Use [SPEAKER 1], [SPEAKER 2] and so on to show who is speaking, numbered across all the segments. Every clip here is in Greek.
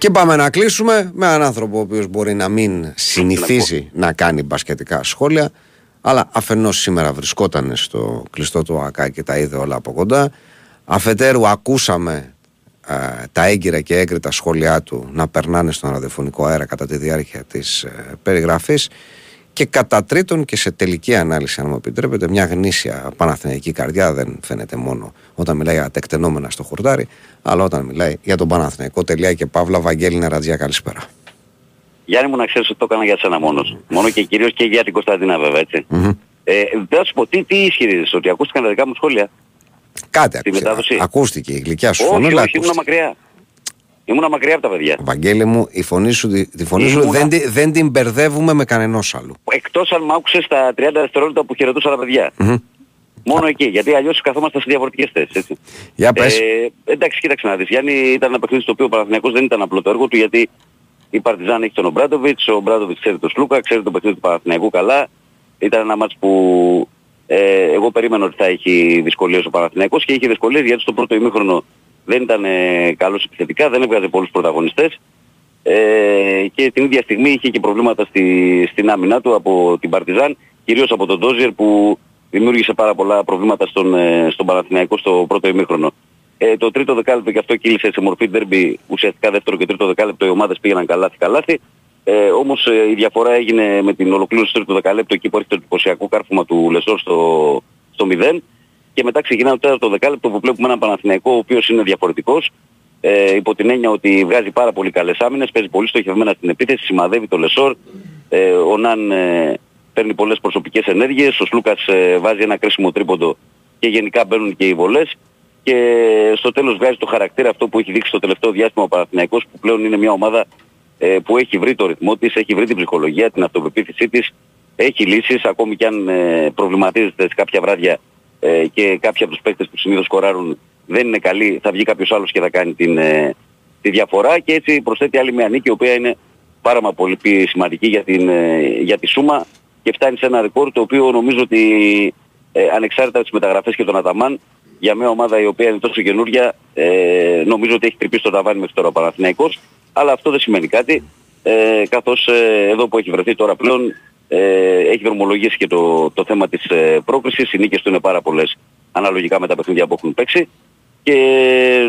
[SPEAKER 1] Και πάμε να κλείσουμε με έναν άνθρωπο ο οποίος μπορεί να μην συνηθίζει να κάνει μπασκετικά σχόλια αλλά αφενός σήμερα βρισκόταν στο κλειστό του ΑΚΑ και τα είδε όλα από κοντά. Αφετέρου ακούσαμε ε, τα έγκυρα και έγκριτα σχόλιά του να περνάνε στον ραδιοφωνικό αέρα κατά τη διάρκεια της ε, περιγραφής και κατά τρίτον και σε τελική ανάλυση, αν μου επιτρέπετε, μια γνήσια παναθηναϊκή καρδιά δεν φαίνεται μόνο όταν μιλάει για τεκτενόμενα στο χορτάρι, αλλά όταν μιλάει για τον Παναθηναϊκό. Τελεία και Παύλα, Βαγγέλη Νερατζιά, καλησπέρα.
[SPEAKER 2] Γιάννη μου να ξέρεις ότι το έκανα για σένα μόνος. Μόνο και κυρίως και για την Κωνσταντίνα βέβαια έτσι. Mm-hmm. Ε, δεν σου πω, τι, τι ισχυρίζεσαι, ότι ακούστηκαν τα δικά μου σχόλια;
[SPEAKER 1] Κάτι ακούστηκε, η γλυκιά σου
[SPEAKER 2] φωνή. Όχι, όχι, ήμουν μακριά. Ήμουν μακριά από τα παιδιά.
[SPEAKER 1] Βαγγέλη μου, η φωνή σου, τη φωνή σου δεν, δεν την μπερδεύουμε με κανενός άλλου.
[SPEAKER 2] Εκτός αν μ' άκουσες τα 30 δευτερόλεπτα που χαιρετούσα τα παιδιά. Mm-hmm. Μόνο εκεί, γιατί αλλιώς καθόμαστε σε διαφορετικές θέσεις. Έτσι.
[SPEAKER 1] Για πες.
[SPEAKER 2] Ε, εντάξει, κοίταξε να δεις. Γιάννη ήταν ένα παιχνίδι στο οποίο ο Παναθηναϊκός δεν ήταν απλό το έργο του, γιατί η Παρτιζάν έχει τον Ομπράντοβιτς, ο Ομπράντοβιτς ξέρει τον Σλούκα, ξέρει το παιχνίδι του Παναθηναϊκού καλά. Ήταν ένα μάτς που ε, εγώ περίμενα ότι θα έχει δυσκολίες ο Παναθηναϊκός και είχε δυσκολίες γιατί στο πρώτο ημίχρονο δεν ήταν ε, καλός επιθετικά, δεν έβγαζε πολλούς πρωταγωνιστές ε, και την ίδια στιγμή είχε και προβλήματα στη, στην άμυνα του από την Παρτιζάν, κυρίως από τον Ντόζιερ που δημιούργησε πάρα πολλά προβλήματα στον, ε, στον Παναθηναϊκό στο πρώτο ημίχρονο. Ε, το τρίτο δεκάλεπτο και αυτό κύλησε σε μορφή derby, ουσιαστικά δεύτερο και τρίτο δεκάλεπτο οι ομάδες πήγαιναν καλάθι-καλάθι. Ε, όμως ε, η διαφορά έγινε με την ολοκλήρωση του τρίτου δεκαλέπτου εκεί που έρχεται το εντυπωσιακό κάρφωμα του Λεσόρ στο, στο 0 και μετά ξεκινάει το τέταρτο δεκάλεπτο που βλέπουμε έναν Παναθηναϊκό ο οποίος είναι διαφορετικός. Ε, υπό την έννοια ότι βγάζει πάρα πολύ καλές άμυνες, παίζει πολύ στοχευμένα στην επίθεση, σημαδεύει το Λεσόρ, ε, ο Ναν ε, παίρνει πολλές προσωπικές ενέργειες, ο Σλούκας ε, βάζει ένα κρίσιμο τρίποντο και γενικά μπαίνουν και οι βολές. Και στο τέλος βγάζει το χαρακτήρα αυτό που έχει δείξει το τελευταίο διάστημα ο Παναθηναϊκός που πλέον είναι μια ομάδα ε, που έχει βρει το ρυθμό της, έχει βρει την ψυχολογία, την αυτοπεποίθησή της, έχει λύσεις ακόμη κι αν ε, προβληματίζεται σε κάποια βράδια ε, και κάποιοι από τους παίκτες που συνήθως σκοράρουν δεν είναι καλοί, θα βγει κάποιος άλλος και θα κάνει την, ε, τη διαφορά. Και έτσι προσθέτει άλλη μια νίκη η οποία είναι πάρα πολύ σημαντική για, την, ε, για τη Σούμα. Και φτάνει σε ένα ρεκόρ το οποίο νομίζω ότι ε, ανεξάρτητα από τις μεταγραφές και τον Αταμάν για μια ομάδα η οποία είναι τόσο καινούρια ε, νομίζω ότι έχει τρυπήσει το ταβάνι μέχρι τώρα ο Παναθηναϊκός. Αλλά αυτό δεν σημαίνει κάτι ε, καθώς ε, εδώ που έχει βρεθεί τώρα πλέον ε, έχει δρομολογήσει και το, το θέμα της ε, πρόκρισης, οι νίκες του είναι πάρα πολλές αναλογικά με τα παιχνίδια που έχουν παίξει και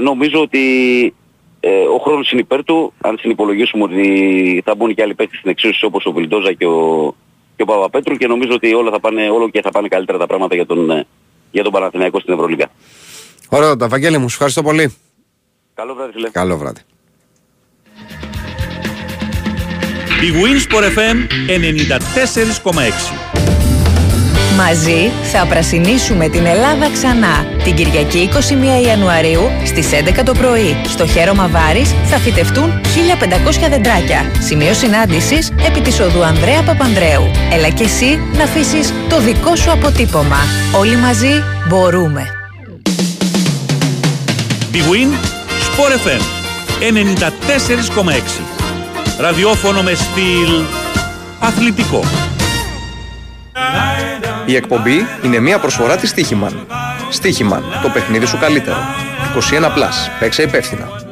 [SPEAKER 2] νομίζω ότι ε, ο χρόνος είναι υπέρ του, αν συνυπολογίσουμε ότι θα μπουν και άλλοι παίκτες στην εξίσωση όπως ο Βιλντόζα και ο, και ο Παπαπέτρου και νομίζω ότι όλα θα πάνε, όλο και θα πάνε καλύτερα τα πράγματα για τον, ε, για τον Παναθηναϊκό στην Ευρωλίγα.
[SPEAKER 1] Ωραία, τα Βαγγέλη μου, σου ευχαριστώ πολύ.
[SPEAKER 2] Καλό βράδυ, φίλε.
[SPEAKER 1] Καλό βράδυ.
[SPEAKER 3] Η Winsport FM 94,6
[SPEAKER 4] Μαζί θα πρασινίσουμε την Ελλάδα ξανά. Την Κυριακή 21 Ιανουαρίου στις 11 το πρωί. Στο Χέρο Μαβάρης θα φυτευτούν 1500 δεντράκια. Σημείο συνάντησης επί της οδού Ανδρέα Παπανδρέου. Έλα και εσύ να αφήσεις το δικό σου αποτύπωμα. Όλοι μαζί μπορούμε.
[SPEAKER 3] Big Win, Sport FM 94,6 Ραδιόφωνο με στυλ αθλητικό.
[SPEAKER 5] Η εκπομπή είναι μια προσφορά της Στίχημαν. Στίχημαν, το παιχνίδι σου καλύτερο. 21+, παίξε υπεύθυνα.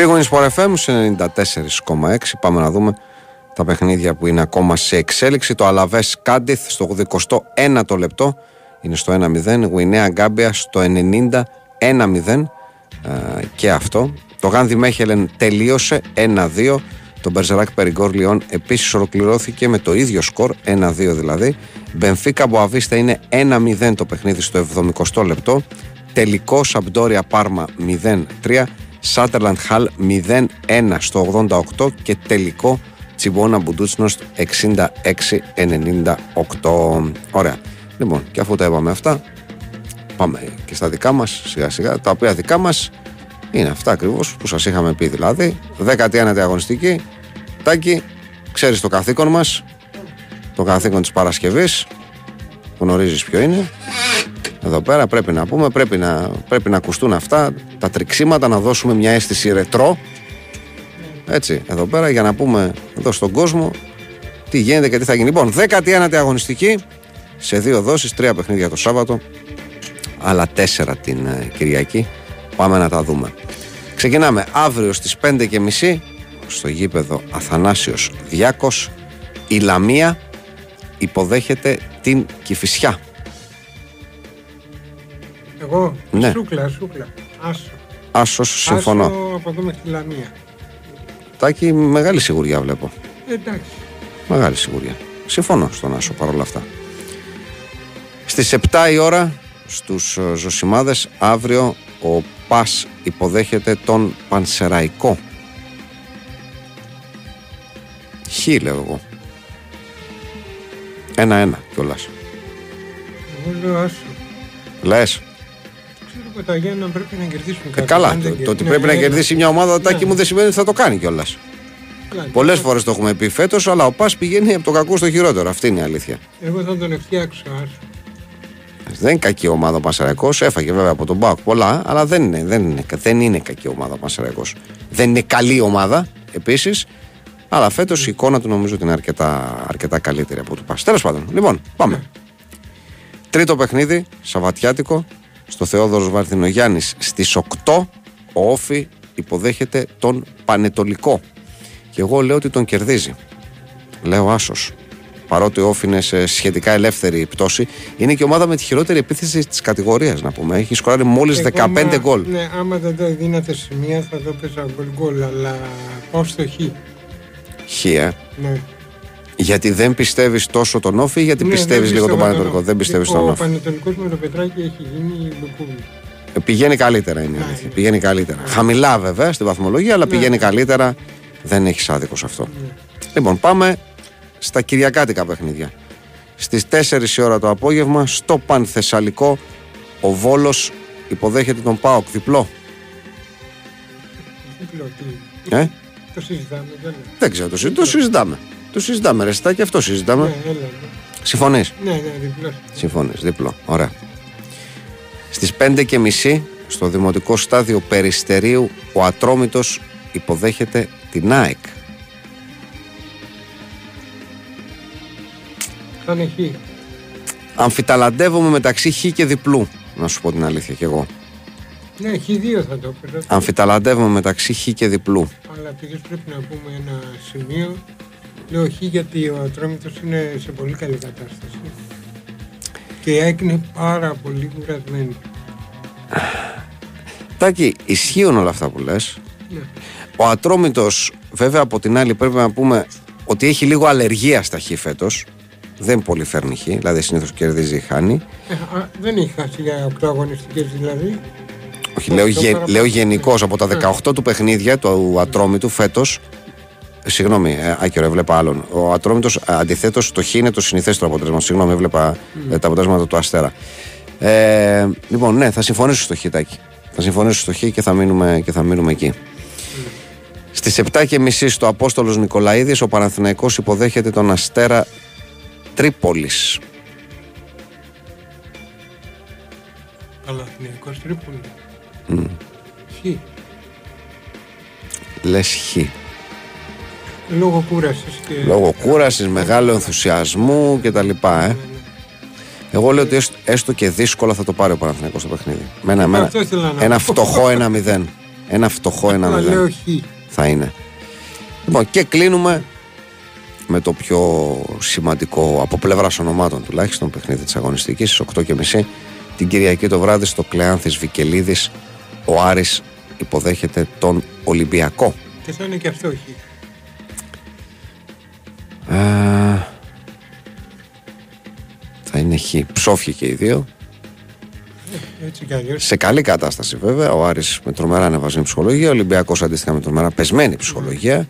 [SPEAKER 1] Big Win Sport FM σε 94,6. Πάμε να δούμε τα παιχνίδια που είναι ακόμα σε εξέλιξη. Το Αλαβές Κάντιθ στο 81ο λεπτό είναι στο 1-0. Γουινέα Γκάμπια στο 90 1-0 και αυτό. Το Γάνδι Μέχελεν τελείωσε 1-2. Το Μπερζεράκ Περιγκόρ Λιόν επίσης ολοκληρώθηκε με το ίδιο σκορ, 1-2 δηλαδή. Μπενφίκα Μποαβίστα είναι 1-0 το παιχνίδι στο 70 λεπτό. Τελικό Σαμπντόρια Πάρμα 0-3. Σάτερλαντ Χαλ 0-1 στο 88 και τελικό Τσιμπόνα Μπουντούτσνο 66-98. Ωραία. Λοιπόν, και αφού τα είπαμε αυτά, πάμε και στα δικά μας σιγά σιγά. Τα οποία δικά μας είναι αυτά ακριβώς που σας είχαμε πει δηλαδή. 19η αγωνιστική. Τάκη, ξέρεις το καθήκον μας; Το καθήκον της Παρασκευής. Γνωρίζεις ποιο είναι. Εδώ πέρα πρέπει να πούμε, πρέπει να, πρέπει να ακουστούν αυτά τα τριξίματα, να δώσουμε μια αίσθηση ρετρό. Έτσι, εδώ πέρα για να πούμε εδώ στον κόσμο τι γίνεται και τι θα γίνει. Λοιπόν, 19η αγωνιστική σε δύο δόσεις, τρία παιχνίδια το Σάββατο, άλλα τέσσερα την ε, Κυριακή. Πάμε να τα δούμε. Ξεκινάμε αύριο στις 5.30 στο γήπεδο Αθανάσιος Διάκος η Λαμία υποδέχεται την Κηφισιά.
[SPEAKER 6] Εγώ,
[SPEAKER 1] Ναι.
[SPEAKER 6] σούκλα, σούκλα. Άσο.
[SPEAKER 1] Άσος συμφωνώ.
[SPEAKER 6] Άσο από εδώ μέχρι τη Λαμία.
[SPEAKER 1] Τάκη μεγάλη σιγουριά βλέπω.
[SPEAKER 6] Ε, Εντάξει.
[SPEAKER 1] Μεγάλη σιγουριά. Συμφωνώ στον Άσο παρόλα αυτά. Στις 7 η ώρα στους ε, Ζωσιμάδες αύριο ο Πας υποδέχεται τον Πανσεραϊκό. Χ λέω εγώ. Ένα-ένα κιόλας.
[SPEAKER 6] Εγώ λέω άσο.
[SPEAKER 1] Λες.
[SPEAKER 6] Ξέρω ότι τα Γιάννα πρέπει να κερδίσουν
[SPEAKER 1] Ε,
[SPEAKER 6] κάτι.
[SPEAKER 1] καλά.
[SPEAKER 6] Αν δεν
[SPEAKER 1] Το,
[SPEAKER 6] κερ-
[SPEAKER 1] το ότι
[SPEAKER 6] ναι,
[SPEAKER 1] πρέπει να
[SPEAKER 6] ναι,
[SPEAKER 1] κερδίσει μια ομάδα, Τάκη
[SPEAKER 6] Ναι.
[SPEAKER 1] μου δεν σημαίνει ότι θα το κάνει κιόλας.
[SPEAKER 6] καλά.
[SPEAKER 1] Πολλές
[SPEAKER 6] Εγώ-
[SPEAKER 1] φορές το έχουμε πει φέτος, αλλά ο Πας πηγαίνει από το κακό στο χειρότερο. Αυτή είναι η αλήθεια.
[SPEAKER 6] Εγώ θα τον φτιάξω άσο.
[SPEAKER 1] Δεν είναι κακή ομάδα ο Πασαραϊκό. Έφαγε βέβαια από τον Μπάουκ πολλά, αλλά δεν είναι, δεν είναι, δεν είναι κακή ομάδα ο Πασαραϊκό. Δεν είναι καλή ομάδα επίσης, αλλά φέτος η εικόνα του νομίζω ότι είναι αρκετά, αρκετά καλύτερη από του Πας. Τέλος πάντων, λοιπόν, πάμε. Τρίτο παιχνίδι, Σαββατιάτικο, στο Θεόδωρος Βαρθινογιάννη στις 8 ο Όφη υποδέχεται τον Πανετολικό. Και εγώ λέω ότι τον κερδίζει. Λέω άσος. Παρότι ο Όφη είναι σε σχετικά ελεύθερη πτώση, είναι και η ομάδα με τη χειρότερη επίθεση της κατηγορίας, να πούμε. Έχει σκοράρει μόλις
[SPEAKER 6] Εγώ,
[SPEAKER 1] 15
[SPEAKER 6] άμα-
[SPEAKER 1] γκολ.
[SPEAKER 6] Ναι, άμα δεν το δίνατε σημεία θα το πέσα γκολ γκολ, αλλά πάω στο χ.
[SPEAKER 1] Χ, ε.
[SPEAKER 6] Ναι.
[SPEAKER 1] Γιατί δεν πιστεύεις τόσο τον Όφη ή γιατί
[SPEAKER 6] Ναι,
[SPEAKER 1] πιστεύεις
[SPEAKER 6] δεν
[SPEAKER 1] λίγο τον
[SPEAKER 6] πιστεύω
[SPEAKER 1] Πανετολικό;
[SPEAKER 6] τον-
[SPEAKER 1] Δεν πιστεύεις
[SPEAKER 6] Λοιπόν,
[SPEAKER 1] τον
[SPEAKER 6] Ο
[SPEAKER 1] Όφη.
[SPEAKER 6] Πανετολικός με το Πετράκι έχει γίνει λουκούμι.
[SPEAKER 1] Ε, Πηγαίνει καλύτερα είναι η
[SPEAKER 6] Ναι,
[SPEAKER 1] αλήθεια.
[SPEAKER 6] ναι.
[SPEAKER 1] Πηγαίνει καλύτερα. Χαμηλά βέβαια στην βαθμολογία, αλλά
[SPEAKER 6] Ναι.
[SPEAKER 1] πηγαίνει καλύτερα. Δεν έχεις άδικος σε αυτό.
[SPEAKER 6] Ναι.
[SPEAKER 1] Λοιπόν, πάμε στα κυριακάτικα παιχνίδια. Στις 4 η ώρα το απόγευμα, στο Πανθεσσαλικό, ο Βόλος υποδέχεται τον Πάοκ διπλό.
[SPEAKER 6] Διπλό, τι;
[SPEAKER 1] Ε;
[SPEAKER 6] Το συζητάμε, δεν είναι.
[SPEAKER 1] Δεν ξέρω, το, συ- το συζητάμε. Το συζητάμε, ρε και αυτό συζητάμε.
[SPEAKER 6] Ναι, έλα, ναι.
[SPEAKER 1] Συμφωνείς;
[SPEAKER 6] Ναι, ναι, διπλό.
[SPEAKER 1] Συμφωνείς, διπλό. Ωραία. Στις 5 και μισή, στο δημοτικό στάδιο Περιστερίου, ο Ατρόμητος υποδέχεται την ΑΕΚ.
[SPEAKER 6] Θα είναι χ.
[SPEAKER 1] Αμφιταλαντεύομαι μεταξύ χ και διπλού, να σου πω την αλήθεια κι εγώ.
[SPEAKER 6] Ναι, χ2 θα το έπαιρνα.
[SPEAKER 1] Αμφιταλαντεύομαι μεταξύ χ και διπλού.
[SPEAKER 6] Αλλά επειδή πρέπει να πούμε ένα σημείο, λέω χ γιατί ο Ατρόμητος είναι σε πολύ καλή κατάσταση. Και η ΑΕΚ είναι πάρα πολύ κουρασμένη.
[SPEAKER 1] Τάκη, ισχύουν όλα αυτά που λες.
[SPEAKER 6] Ναι.
[SPEAKER 1] Ο Ατρόμητος, βέβαια από την άλλη πρέπει να πούμε ότι έχει λίγο αλλεργία στα χ φέτος. Δεν πολύ φέρνει χ, δηλαδή συνήθως κερδίζει ή χάνει.
[SPEAKER 6] Ε, α, δεν έχει χάσει για 8 αγωνιστικές δηλαδή.
[SPEAKER 1] Όχι, λέω,
[SPEAKER 6] το
[SPEAKER 1] γε,
[SPEAKER 6] παραπάνω.
[SPEAKER 1] λέω γενικώς από τα
[SPEAKER 6] Ναι.
[SPEAKER 1] 18 του παιχνίδια του Ατρόμητου φέτος. Συγγνώμη, ε, άκυρο, έβλεπα άλλον. Ο Ατρόμητος αντιθέτως το χ είναι το συνηθέστερο αποτέλεσμα. Συγγνώμη, έβλεπα ε, τα αποτέλεσματα του Αστέρα. Ε, λοιπόν, ναι, θα συμφωνήσω στο χ, Τάκη. Θα συμφωνήσω στο χ και θα μείνουμε, και θα μείνουμε εκεί. Στις 7.30 στο Απόστολος Νικολαίδης ο Παναθηναϊκός υποδέχεται τον Αστέρα Τρίπολης.
[SPEAKER 6] Παναθηναϊκός Τρίπολη. Χ.
[SPEAKER 1] Λες χ.
[SPEAKER 6] Λόγω κούρασης και...
[SPEAKER 1] Λόγω κούρασης, μεγάλου ενθουσιασμού κτλ. Ε. Εγώ λέω ότι έστω, έστω και δύσκολα θα το πάρει ο Παναθηναϊκός στο παιχνίδι. Με ένα, με ένα,
[SPEAKER 6] Αυτό ήθελα να
[SPEAKER 1] ένα
[SPEAKER 6] πω.
[SPEAKER 1] φτωχό 1-0. Ένα φτωχό
[SPEAKER 6] Αλλά λέω
[SPEAKER 1] 1-0
[SPEAKER 6] χ.
[SPEAKER 1] θα είναι. Λοιπόν, και κλείνουμε με το πιο σημαντικό από πλευράς ονομάτων τουλάχιστον παιχνίδι της αγωνιστικής στις 8.30 την Κυριακή το βράδυ στο Κλεάνθης Βικελίδης ο Άρης υποδέχεται τον Ολυμπιακό.
[SPEAKER 6] Και θα είναι και αυτό χ.
[SPEAKER 1] Α, θα είναι χ. Ψόφιοι και οι δύο.
[SPEAKER 6] Έτσι κι αλλιώς.
[SPEAKER 1] Σε καλή κατάσταση βέβαια. Ο Άρης με τρομερά ανεβασμένη ψυχολογία. Ο Ολυμπιακός αντίστοιχα με τρομερά πεσμένη ψυχολογία.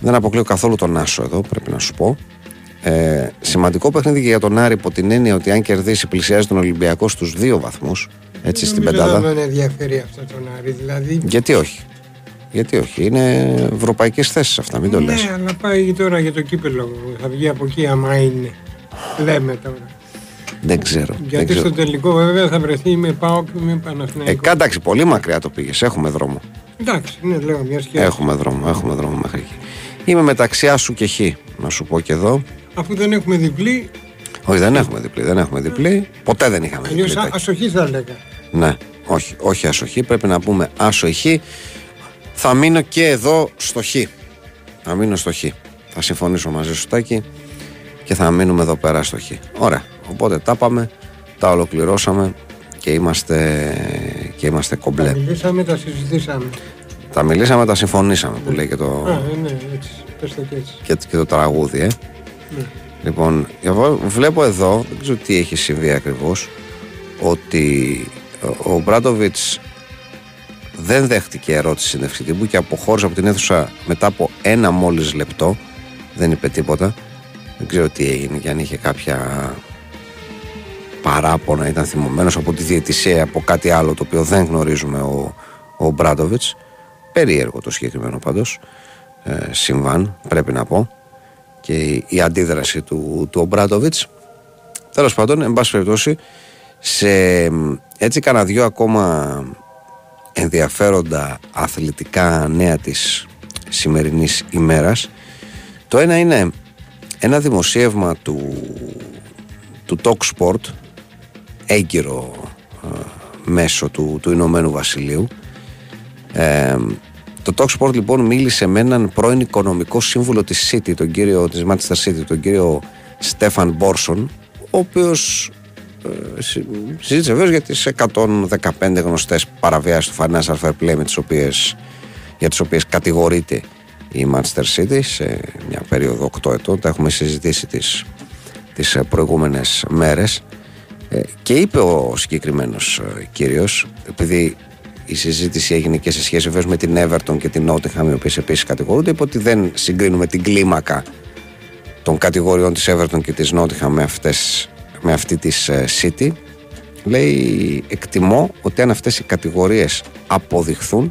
[SPEAKER 1] Δεν αποκλείω καθόλου τον Άσο εδώ, πρέπει να σου πω. Ε, σημαντικό παιχνίδι και για τον Άρη υπό την έννοια ότι αν κερδίσει πλησιάζει τον Ολυμπιακό στους δύο βαθμούς έτσι στην
[SPEAKER 6] Νομίζω
[SPEAKER 1] πεντάδα.
[SPEAKER 6] Δεν ενδιαφέρει αυτό τον Άρη. Δηλαδή.
[SPEAKER 1] Γιατί όχι; Γιατί όχι. Είναι ευρωπαϊκές θέσεις αυτά, μην το
[SPEAKER 6] ναι,
[SPEAKER 1] λες.
[SPEAKER 6] αλλά πάει τώρα για το κύπελο. Θα βγει από εκεί άμα είναι. Λέμε τώρα.
[SPEAKER 1] Δεν ξέρω. δεν
[SPEAKER 6] Γιατί
[SPEAKER 1] ξέρω.
[SPEAKER 6] στο τελικό βέβαια θα βρεθεί με πάω και με
[SPEAKER 1] Ε,
[SPEAKER 6] Παναθηναϊκό.
[SPEAKER 1] κάταξε, πολύ μακριά το πήγες. Έχουμε δρόμο.
[SPEAKER 6] Εντάξει, ναι, λέω μια σχέση.
[SPEAKER 1] Έχουμε δρόμο, έχουμε δρόμο μέχρι εκεί. Είμαι μεταξύ Άσου και Χ. Να σου πω και εδώ.
[SPEAKER 6] Αφού δεν έχουμε διπλή,
[SPEAKER 1] Όχι, δεν έχουμε διπλή. Δεν έχουμε διπλή. Ποτέ δεν είχαμε διπλή.
[SPEAKER 6] αλλιώ
[SPEAKER 1] Τάκη.
[SPEAKER 6] ασοχή θα έλεγα.
[SPEAKER 1] Ναι, όχι, όχι ασοχή. Πρέπει να πούμε άσο Χ. Θα μείνω και εδώ στο Χ. Θα μείνω στο Χ. Θα συμφωνήσω μαζί σου, Τάκη, και θα μείνουμε εδώ πέρα στο Χ. Ωραία. Οπότε τα πάμε, τα ολοκληρώσαμε και είμαστε, και είμαστε κομπλέ.
[SPEAKER 6] Τα μιλήσαμε, τα συζητήσαμε.
[SPEAKER 1] Τα μιλήσαμε, τα συμφωνήσαμε που λέει και το,
[SPEAKER 6] Α, ε, ναι, έτσι. Πες το και έτσι.
[SPEAKER 1] και, και το τραγούδι, ε.
[SPEAKER 6] Ναι.
[SPEAKER 1] Λοιπόν, εγώ βλέπω εδώ, δεν ξέρω τι έχει συμβεί ακριβώς, ότι ο- ο Μπράντοβιτς δεν δέχτηκε ερώτηση συνέντευξη τύπου και αποχώρησε από την αίθουσα μετά από ένα μόλις λεπτό. Δεν είπε τίποτα. Δεν ξέρω τι έγινε και αν είχε κάποια παράπονα, ήταν θυμωμένος από τη διαιτησία, από κάτι άλλο το οποίο δεν γνωρίζουμε ο, ο Μπράντοβιτς. Περίεργο το συγκεκριμένο πάντως ε, συμβάν, πρέπει να πω και η, η αντίδραση του, του Ομπράτοβιτς. Τέλος πάντων, εν πάση περιπτώσει, σε μ, έτσι κάνα δυο ακόμα ενδιαφέροντα αθλητικά νέα της σημερινής ημέρας. Το ένα είναι ένα δημοσίευμα του, του Talk Sport, έγκυρο ε, μέσω του, του Ηνωμένου Βασιλείου. Ε, το Talk Sport λοιπόν μίλησε με έναν πρώην οικονομικό σύμβουλο της City, τον κύριο, της Manchester City, τον κύριο Στέφαν Μπόρσον, ο οποίος ε, συ- συζήτησε βέβαια για τις 115 γνωστές παραβιάσεις του Financial Fair Play με τις οποίες, για τις οποίες κατηγορείται η Manchester City σε μια περίοδο 8 ετών. Τα έχουμε συζητήσει τις, τις ε, προηγούμενες μέρες. Ε, και είπε ο συγκεκριμένος ε, κύριος, επειδή η συζήτηση έγινε και σε σχέση βέβαια με την Everton και την Nottingham, οι οποίες επίσης κατηγορούνται, είπε ότι δεν συγκρίνουμε την κλίμακα των κατηγοριών της Everton και της Nottingham με, αυτές, με αυτή της ε, City. Λέει, εκτιμώ ότι αν αυτές οι κατηγορίες αποδειχθούν,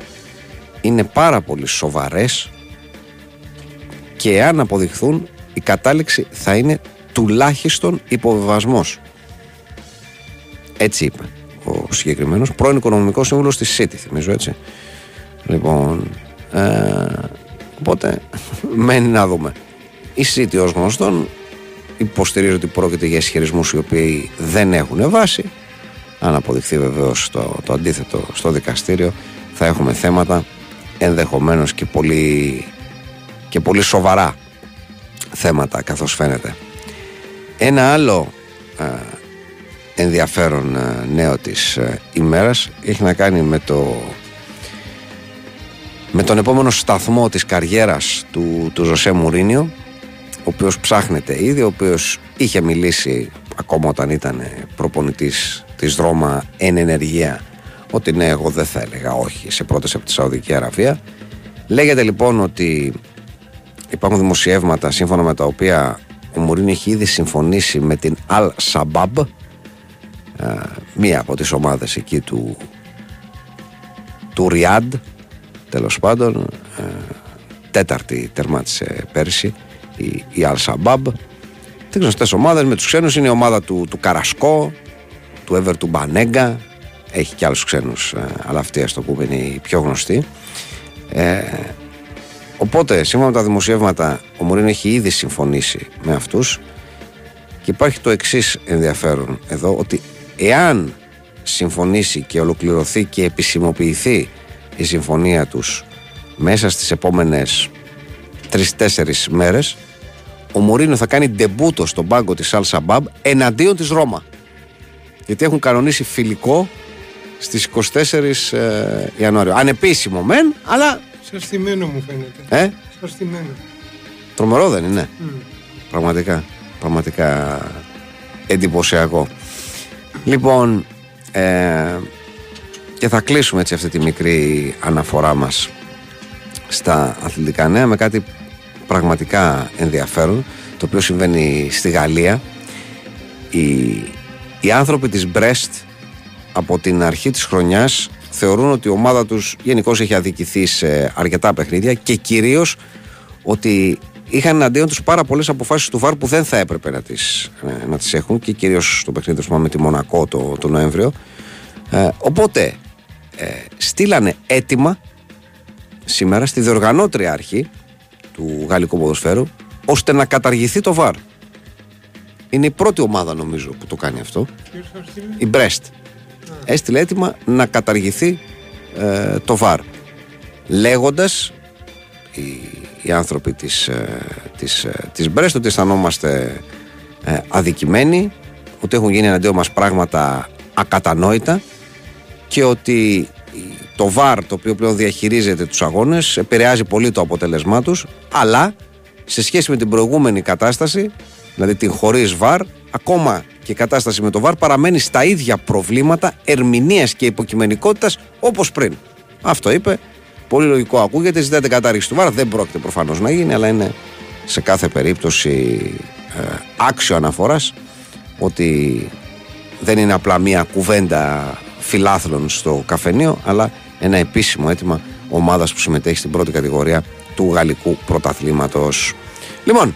[SPEAKER 1] είναι πάρα πολύ σοβαρές και αν αποδειχθούν, η κατάληξη θα είναι τουλάχιστον υποβιβασμός. Έτσι είπε ο συγκεκριμένος πρώην οικονομικός σύμβουλος της City, θυμίζω έτσι. Λοιπόν. Ε, οπότε μένει να δούμε. Η City ως γνωστόν υποστηρίζει ότι πρόκειται για ισχυρισμούς οι οποίοι δεν έχουν βάση. Αν αποδειχθεί βεβαίως το, το αντίθετο στο δικαστήριο, θα έχουμε θέματα ενδεχομένως και πολύ, και πολύ σοβαρά θέματα καθώς φαίνεται. Ένα άλλο ε, ενδιαφέρον ε, νέο της ε, ημέρας έχει να κάνει με το με τον επόμενο σταθμό της καριέρας του, του Ζωσέ Μουρίνιο ο οποίος ψάχνεται ήδη, ο οποίος είχε μιλήσει ακόμα όταν ήταν προπονητής της Ρώμα εν ενεργεία ότι ναι εγώ δεν θα έλεγα όχι σε πρώτες από τη Σαουδική Αραβία. Λέγεται λοιπόν ότι υπάρχουν δημοσιεύματα σύμφωνα με τα οποία ο Μουρίνιο έχει ήδη συμφωνήσει με την Al Sabab ε, μία από τις ομάδες εκεί του του Ριάντ τέλος πάντων ε, τέταρτη τερμάτισε πέρσι η, η Al Sabab τι γνωστές ομάδες με τους ξένους είναι η ομάδα του, του Καρασκό του Εύερ του Μπανέγκα έχει και άλλους ξένους ε, αλλά αυτή ας το πούμε είναι η πιο γνωστή ε, οπότε σύμφωνα με τα δημοσιεύματα ο Μωρίνο έχει ήδη συμφωνήσει με αυτούς. Και υπάρχει το εξής ενδιαφέρον εδώ ότι εάν συμφωνήσει και ολοκληρωθεί και επισημοποιηθεί η συμφωνία τους μέσα στις επόμενες τρεις-τέσσερις μέρες ο Μωρίνο θα κάνει ντεμπούτο στον πάγκο της Al Σαμπάμπ εναντίον της Ρώμα γιατί έχουν κανονίσει φιλικό στις 24 ε, Ιανουαρίου ανεπίσημο μεν αλλά
[SPEAKER 6] Σαστημένο μου φαίνεται.
[SPEAKER 1] ε,
[SPEAKER 6] Σαστημένο.
[SPEAKER 1] τρομερό δεν είναι;
[SPEAKER 6] Μμ.
[SPEAKER 1] Πραγματικά. Πραγματικά εντυπωσιακό. Λοιπόν, ε, και θα κλείσουμε έτσι αυτή τη μικρή αναφορά μας στα αθλητικά νέα με κάτι πραγματικά ενδιαφέρον το οποίο συμβαίνει στη Γαλλία. Οι, οι άνθρωποι της Brest από την αρχή της χρονιάς θεωρούν ότι η ομάδα τους γενικώς έχει αδικηθεί σε αρκετά παιχνίδια και κυρίως ότι είχαν εναντίον τους πάρα πολλές αποφάσεις του ΒΑΡ που δεν θα έπρεπε να τις, ε, να τις έχουν και κυρίως στο παιχνίδι τους με τη Μονακό το, το Νοέμβριο. Ε, οπότε ε, στείλανε έτοιμα σήμερα στη διοργανώτρια αρχή του γαλλικού ποδοσφαίρου ώστε να καταργηθεί το ΒΑΡ. Είναι η πρώτη ομάδα νομίζω που το κάνει αυτό.
[SPEAKER 6] Ποιος θα στείλει;
[SPEAKER 1] Η Brest. Έστειλε έτοιμα να καταργηθεί ε, το ΒΑΡ. Λέγοντας οι, οι άνθρωποι της, ε, της, ε, της Brest ότι αισθανόμαστε ε, αδικημένοι, ότι έχουν γίνει εναντίον μας πράγματα ακατανόητα και ότι το ΒΑΡ το οποίο πλέον διαχειρίζεται τους αγώνες επηρεάζει πολύ το αποτέλεσμά τους αλλά σε σχέση με την προηγούμενη κατάσταση δηλαδή την χωρίς ΒΑΡ ακόμα και η κατάσταση με το ΒΑΡ παραμένει στα ίδια προβλήματα ερμηνείας και υποκειμενικότητας όπως πριν. Αυτό είπε. Πολύ λογικό ακούγεται. Ζητάει την κατάργηση του ΒΑΡ δεν πρόκειται προφανώς να γίνει αλλά είναι σε κάθε περίπτωση ε, άξιο αναφοράς ότι δεν είναι απλά μια κουβέντα φιλάθλων στο καφενείο, αλλά ένα επίσημο αίτημα ομάδας που συμμετέχει στην πρώτη κατηγορία του γαλλικού πρωταθλήματος. Λοιπόν,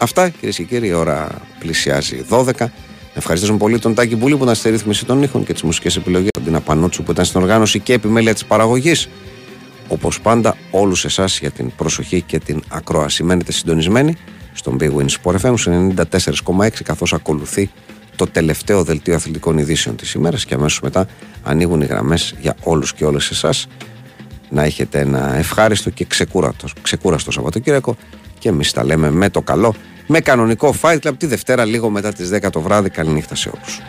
[SPEAKER 1] αυτά κυρίες και κύριοι, η ώρα πλησιάζει 12. Ευχαριστούμε πολύ τον Τάκη Μπουλή που ήταν στη ρύθμιση των ήχων και τις μουσικές επιλογές, τον Τίνα Πανούτσου που ήταν στην οργάνωση και επιμέλεια της παραγωγής. Όπως πάντα, όλους εσάς για την προσοχή και την ακρόαση. Μένετε συντονισμένοι στον Big Win Sport FM στο 94,6 καθώς ακολουθεί το τελευταίο δελτίο αθλητικών ειδήσεων της ημέρας και αμέσως μετά ανοίγουν οι γραμμές για όλους και όλες εσάς να έχετε ένα ευχάριστο και ξεκούραστο, ξεκούραστο Σαββατοκύριακο και εμείς τα λέμε με το καλό, με κανονικό Fight Club τη Δευτέρα λίγο μετά τις 10 το βράδυ. Καληνύχτα σε όλους.